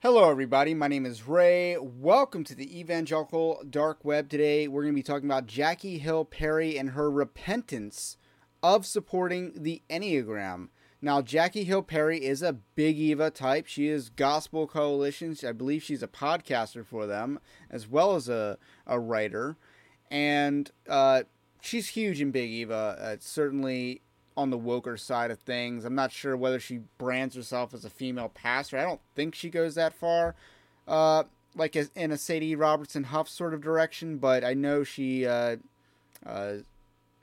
Hello, everybody. My name is Ray. Welcome to the Evangelical Dark Web. Today, we're going to be talking about Jackie Hill Perry and her repentance of supporting the Enneagram. Now, Jackie Hill Perry is a big Eva type. She is Gospel Coalition. I believe she's a podcaster for them, as well as a, a writer. And uh, she's huge in Big Eva. Uh, certainly on the woker side of things. I'm not sure whether she brands herself as a female pastor. I don't think she goes that far, uh, like as, in a Sadie Robertson Huff sort of direction, but I know she uh, uh,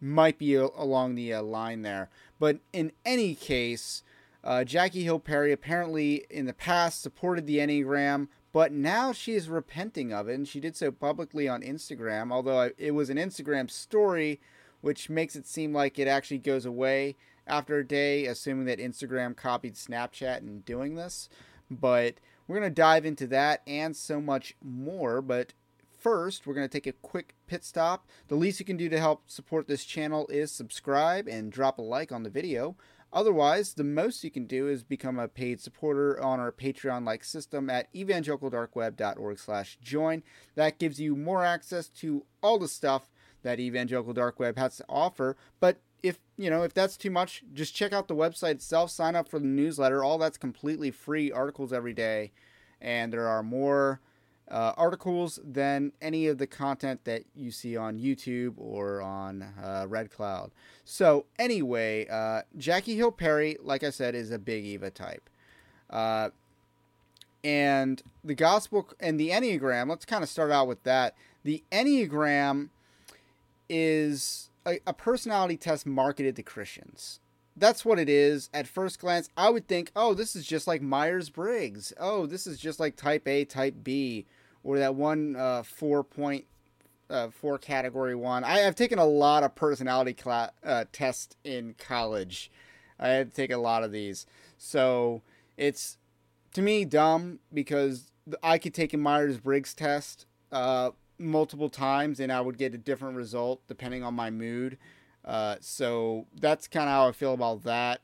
might be a- along the uh, line there. But in any case, uh, Jackie Hill Perry apparently in the past supported the Enneagram, but now she is repenting of it, and she did so publicly on Instagram, although it was an Instagram story which makes it seem like it actually goes away after a day, assuming that Instagram copied Snapchat in doing this. But we're going to dive into that and so much more. But first, we're going to take a quick pit stop. The least you can do to help support this channel is subscribe and drop a like on the video. Otherwise, the most you can do is become a paid supporter on our Patreon-like system at evangelicaldarkweb.org/join. That gives you more access to all the stuff that evangelical dark web has to offer. But if you know if that's too much just check out the website itself sign up for the newsletter. All that's completely free articles every day. And there are more uh, articles than any of the content that you see on youtube or on uh, red cloud. So anyway uh, jackie hill perry like i said is a big eva type. Uh, and the gospel and the enneagram let's kind of start out with that. The enneagram is a, a personality test marketed to Christians. That's what it is. At first glance, I would think, oh, this is just like Myers Briggs. Oh, this is just like type A, type B, or that one uh, four point uh, four category one. I have taken a lot of personality cla- uh, tests in college. I had to take a lot of these. So it's to me dumb because I could take a Myers Briggs test uh, multiple times and I would get a different result depending on my mood. Uh, so that's kind of how I feel about that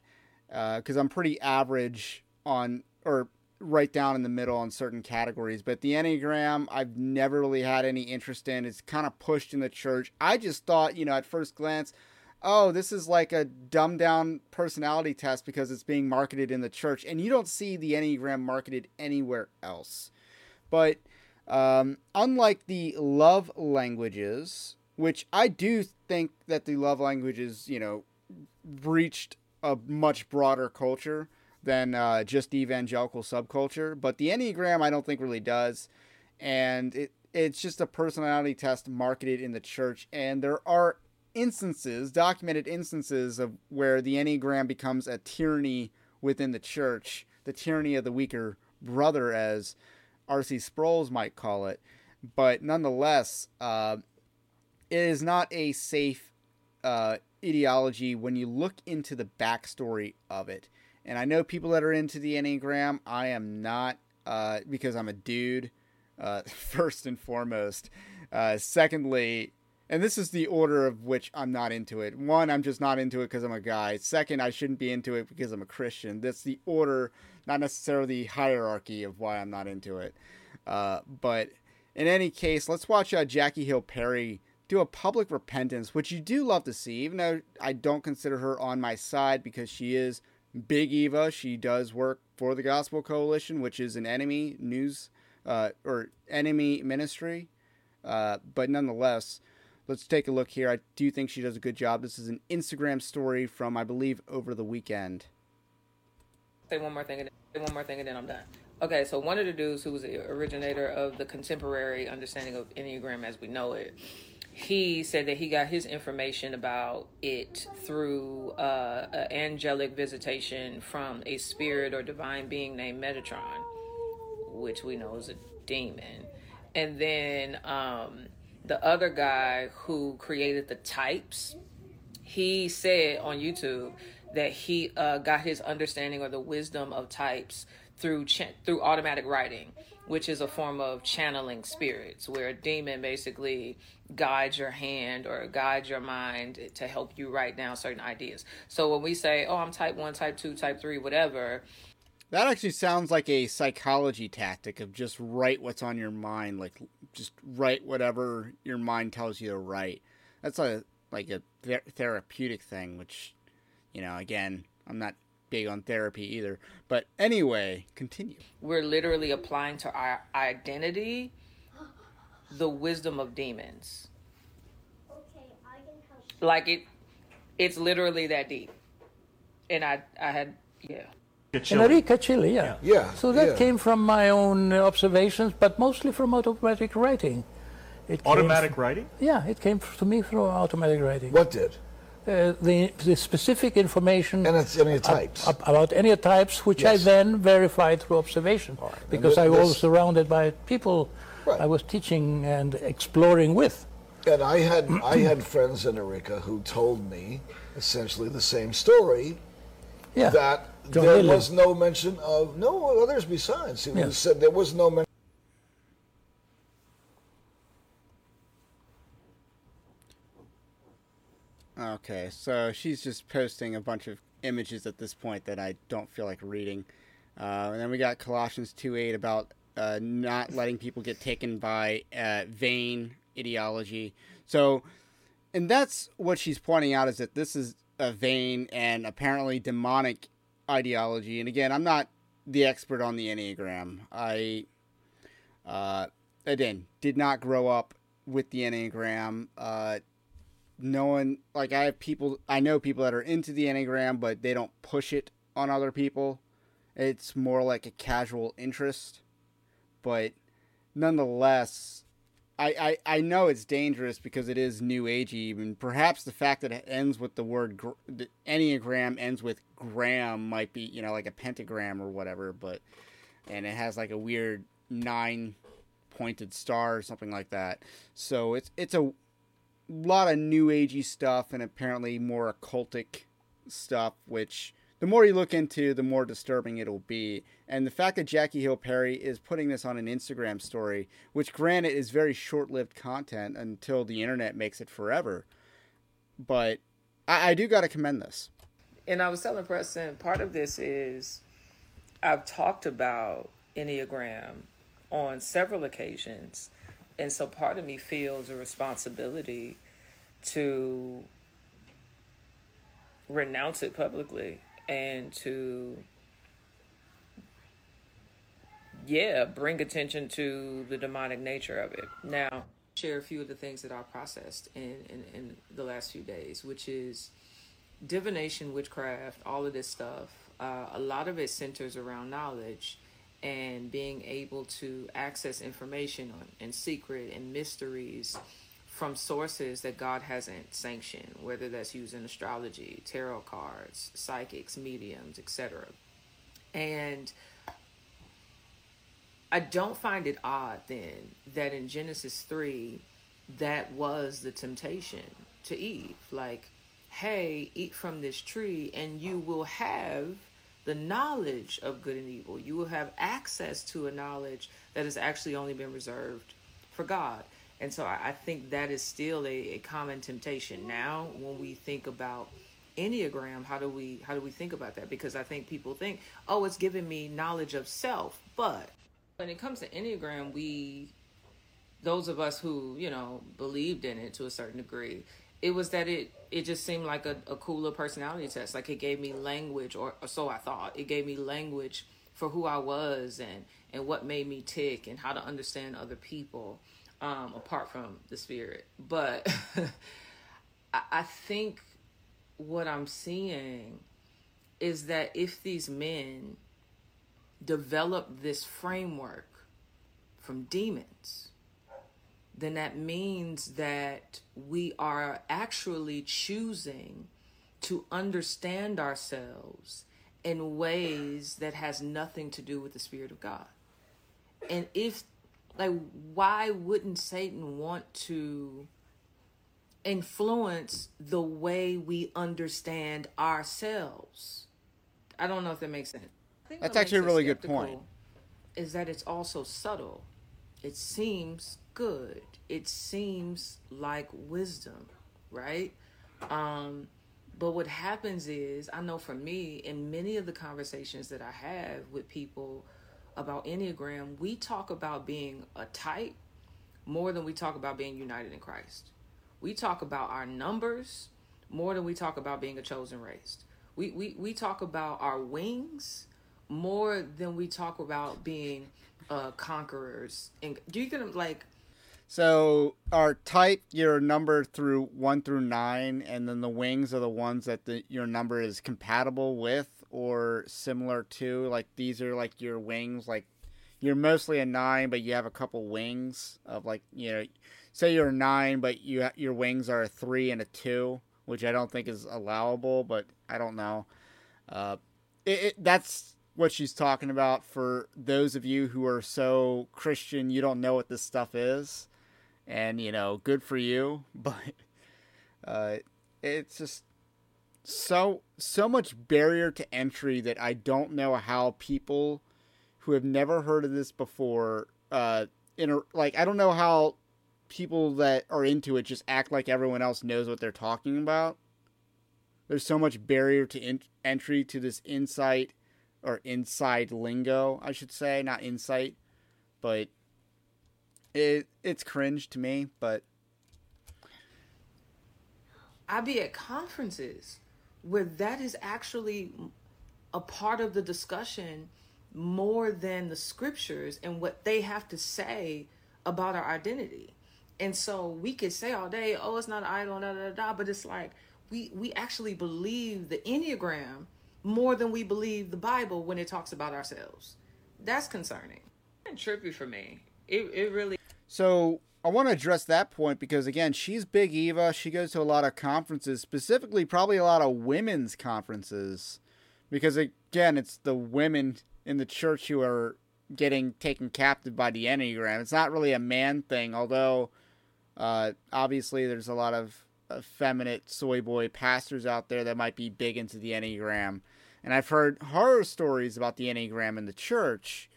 because uh, I'm pretty average on or right down in the middle on certain categories. But the Enneagram, I've never really had any interest in. It's kind of pushed in the church. I just thought, you know, at first glance, oh, this is like a dumbed down personality test because it's being marketed in the church. And you don't see the Enneagram marketed anywhere else. But um, unlike the love languages, which I do think that the love languages, you know, reached a much broader culture than uh, just evangelical subculture. But the Enneagram, I don't think really does, and it it's just a personality test marketed in the church. And there are instances, documented instances of where the Enneagram becomes a tyranny within the church, the tyranny of the weaker brother, as R.C. Sproul's might call it. But nonetheless, uh, it is not a safe uh, ideology when you look into the backstory of it. And I know people that are into the Enneagram, I am not uh, because I'm a dude, uh, first and foremost. Uh, secondly, and this is the order of which I'm not into it. One, I'm just not into it because I'm a guy. Second, I shouldn't be into it because I'm a Christian. That's the order, not necessarily the hierarchy of why I'm not into it. Uh, but in any case, let's watch uh, Jackie Hill Perry do a public repentance, which you do love to see, even though I don't consider her on my side because she is Big Eva. She does work for the Gospel Coalition, which is an enemy news uh, or enemy ministry. Uh, but nonetheless, let's take a look here. I do think she does a good job. This is an Instagram story from, I believe, over the weekend. Say one more thing, and say one more thing, and then I'm done. Okay, so one of the dudes who was the originator of the contemporary understanding of Enneagram as we know it, he said that he got his information about it through uh, an angelic visitation from a spirit or divine being named Metatron, which we know is a demon. And then um, the other guy who created the types, he said on YouTube that he uh, got his understanding or the wisdom of types through through automatic writing, which is a form of channeling spirits, where a demon basically guides your hand or guides your mind to help you write down certain ideas. So when we say, "Oh, I'm type one, type two, type three, whatever," That actually sounds like a psychology tactic of just write what's on your mind, like just write whatever your mind tells you to write. That's a like a ther- therapeutic thing, which you know, again, I'm not big on therapy either. But anyway, continue. we're literally applying to our identity the wisdom of demons. Like it, it's literally that deep. And I, I had, yeah. in Arica Chile, yeah. Yeah, So that yeah. came from my own uh, observations, but mostly from automatic writing. It Automatic f- writing? yeah, it came to me through automatic writing. What did? Uh, the, the specific information And it's enneatypes. ab- about any types, which Yes. I then verified through observation, right. Because thi- I was surrounded by people Right. I was teaching and exploring with. And I had I had friends in Arica who told me essentially the same story Yeah. that John there was no mention of no others besides. He Yeah. said there was no mention. Okay, so she's just posting a bunch of images at this point that I don't feel like reading. Uh, and then we got Colossians 2.8 about uh, not letting people get taken by uh, vain ideology. So, and that's what she's pointing out is that this is a vain and apparently demonic ideology. And again, I'm not the expert on the Enneagram. I, uh, again, did not grow up with the Enneagram. Uh, no one like I have people I know people that are into the Enneagram but they don't push it on other people. It's more like a casual interest. But nonetheless I, I, I know it's dangerous because it is new agey and perhaps the fact that it ends with the word gr- the enneagram ends with gram might be you know like a pentagram or whatever but and it has like a weird nine pointed star or something like that so it's it's a lot of new agey stuff and apparently more occultic stuff, which the more you look into, the more disturbing it'll be. And the fact that Jackie Hill Perry is putting this on an Instagram story, which granted is very short lived content until the internet makes it forever, but I, I do got to commend this. And I was telling Preston, part of this is I've talked about Enneagram on several occasions. And so part of me feels a responsibility to renounce it publicly and to, yeah, bring attention to the demonic nature of it. Now, share a few of the things that I processed in, in, in the last few days, which is divination, witchcraft, all of this stuff, uh, a lot of it centers around knowledge and being able to access information on, and secret and mysteries from sources that God hasn't sanctioned, whether that's using astrology, tarot cards, psychics, mediums, etc. And I don't find it odd then that in Genesis 3, that was the temptation to Eve. Like, hey, eat from this tree and you will have the knowledge of good and evil. You will have access to a knowledge that has actually only been reserved for God. And so I, I think that is still a, a common temptation. Now, when we think about Enneagram, how do we how do we think about that? Because I think people think, oh, it's giving me knowledge of self. But when it comes to Enneagram, we those of us who, you know, believed in it to a certain degree, it was that it it just seemed like a, a cooler personality test. Like it gave me language or, or so I thought. It gave me language for who I was and and what made me tick and how to understand other people um, apart from the spirit. But I, I think what I'm seeing is that if these men develop this framework from demons, then that means that we are actually choosing to understand ourselves in ways that has nothing to do with the spirit of God. And if like why wouldn't Satan want to influence the way we understand ourselves? I don't know if that makes sense. That's actually a really good point. Is that it's also subtle. It seems good. It seems like wisdom, right? Um, but what happens is, I know for me, in many of the conversations that I have with people about Enneagram, we talk about being a type more than we talk about being united in Christ. We talk about our numbers more than we talk about being a chosen race. We, we, we talk about our wings more than we talk about being uh, conquerors. And do you get like? So our type your number through one through nine, and then the wings are the ones that the, your number is compatible with or similar to. Like these are like your wings. Like you're mostly a nine, but you have a couple wings of like you know, say you're a nine, but you your wings are a three and a two, which I don't think is allowable. But I don't know. Uh, it, it that's what she's talking about for those of you who are so Christian you don't know what this stuff is. And, you know, good for you. But uh, it's just so so much barrier to entry that I don't know how people who have never heard of this before uh in like I don't know how people that are into it just act like everyone else knows what they're talking about. There's so much barrier to in- entry to this insight or inside lingo, I should say, not insight, but it it's cringe to me, but I be at conferences where that is actually a part of the discussion more than the scriptures and what they have to say about our identity. And so we could say all day, oh, it's not an idol, da da da, but it's like we we actually believe the Enneagram more than we believe the Bible when it talks about ourselves. That's concerning. And trippy for me. It it really So I want to address that point because again, she's big Eva. She goes to a lot of conferences, specifically probably a lot of women's conferences. Because again, it's the women in the church who are getting taken captive by the Enneagram. It's not really a man thing, although uh, obviously there's a lot of effeminate soy boy pastors out there that might be big into the Enneagram. And I've heard horror stories about the Enneagram in the church.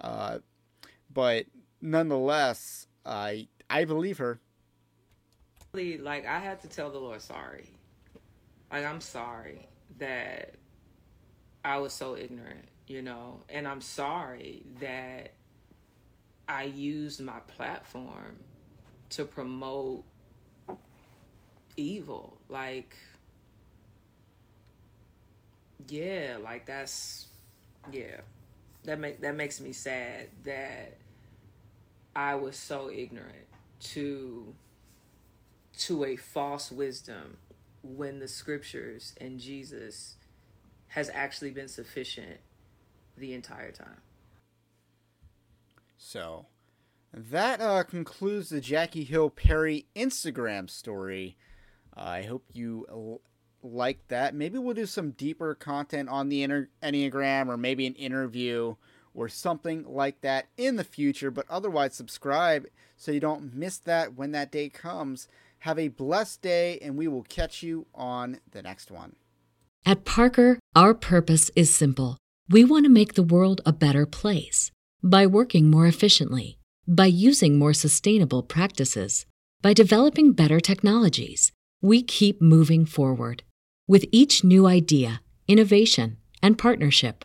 Uh, but nonetheless, I I believe her. Like I had to tell the Lord sorry. Like I'm sorry that I was so ignorant, you know, and I'm sorry that I used my platform to promote evil. Like yeah, like that's yeah. That make that makes me sad that I was so ignorant to to a false wisdom when the scriptures and Jesus has actually been sufficient the entire time. So, that uh, concludes the Jackie Hill Perry Instagram story. Uh, I hope you l- like that. Maybe we'll do some deeper content on the Enneagram or maybe an interview or something like that in the future. But otherwise, subscribe so you don't miss that when that day comes. Have a blessed day, and we will catch you on the next one. At Parker, Our purpose is simple. We want to make the world a better place by working more efficiently, by using more sustainable practices, by developing better technologies. We keep moving forward. With each new idea, innovation, and partnership,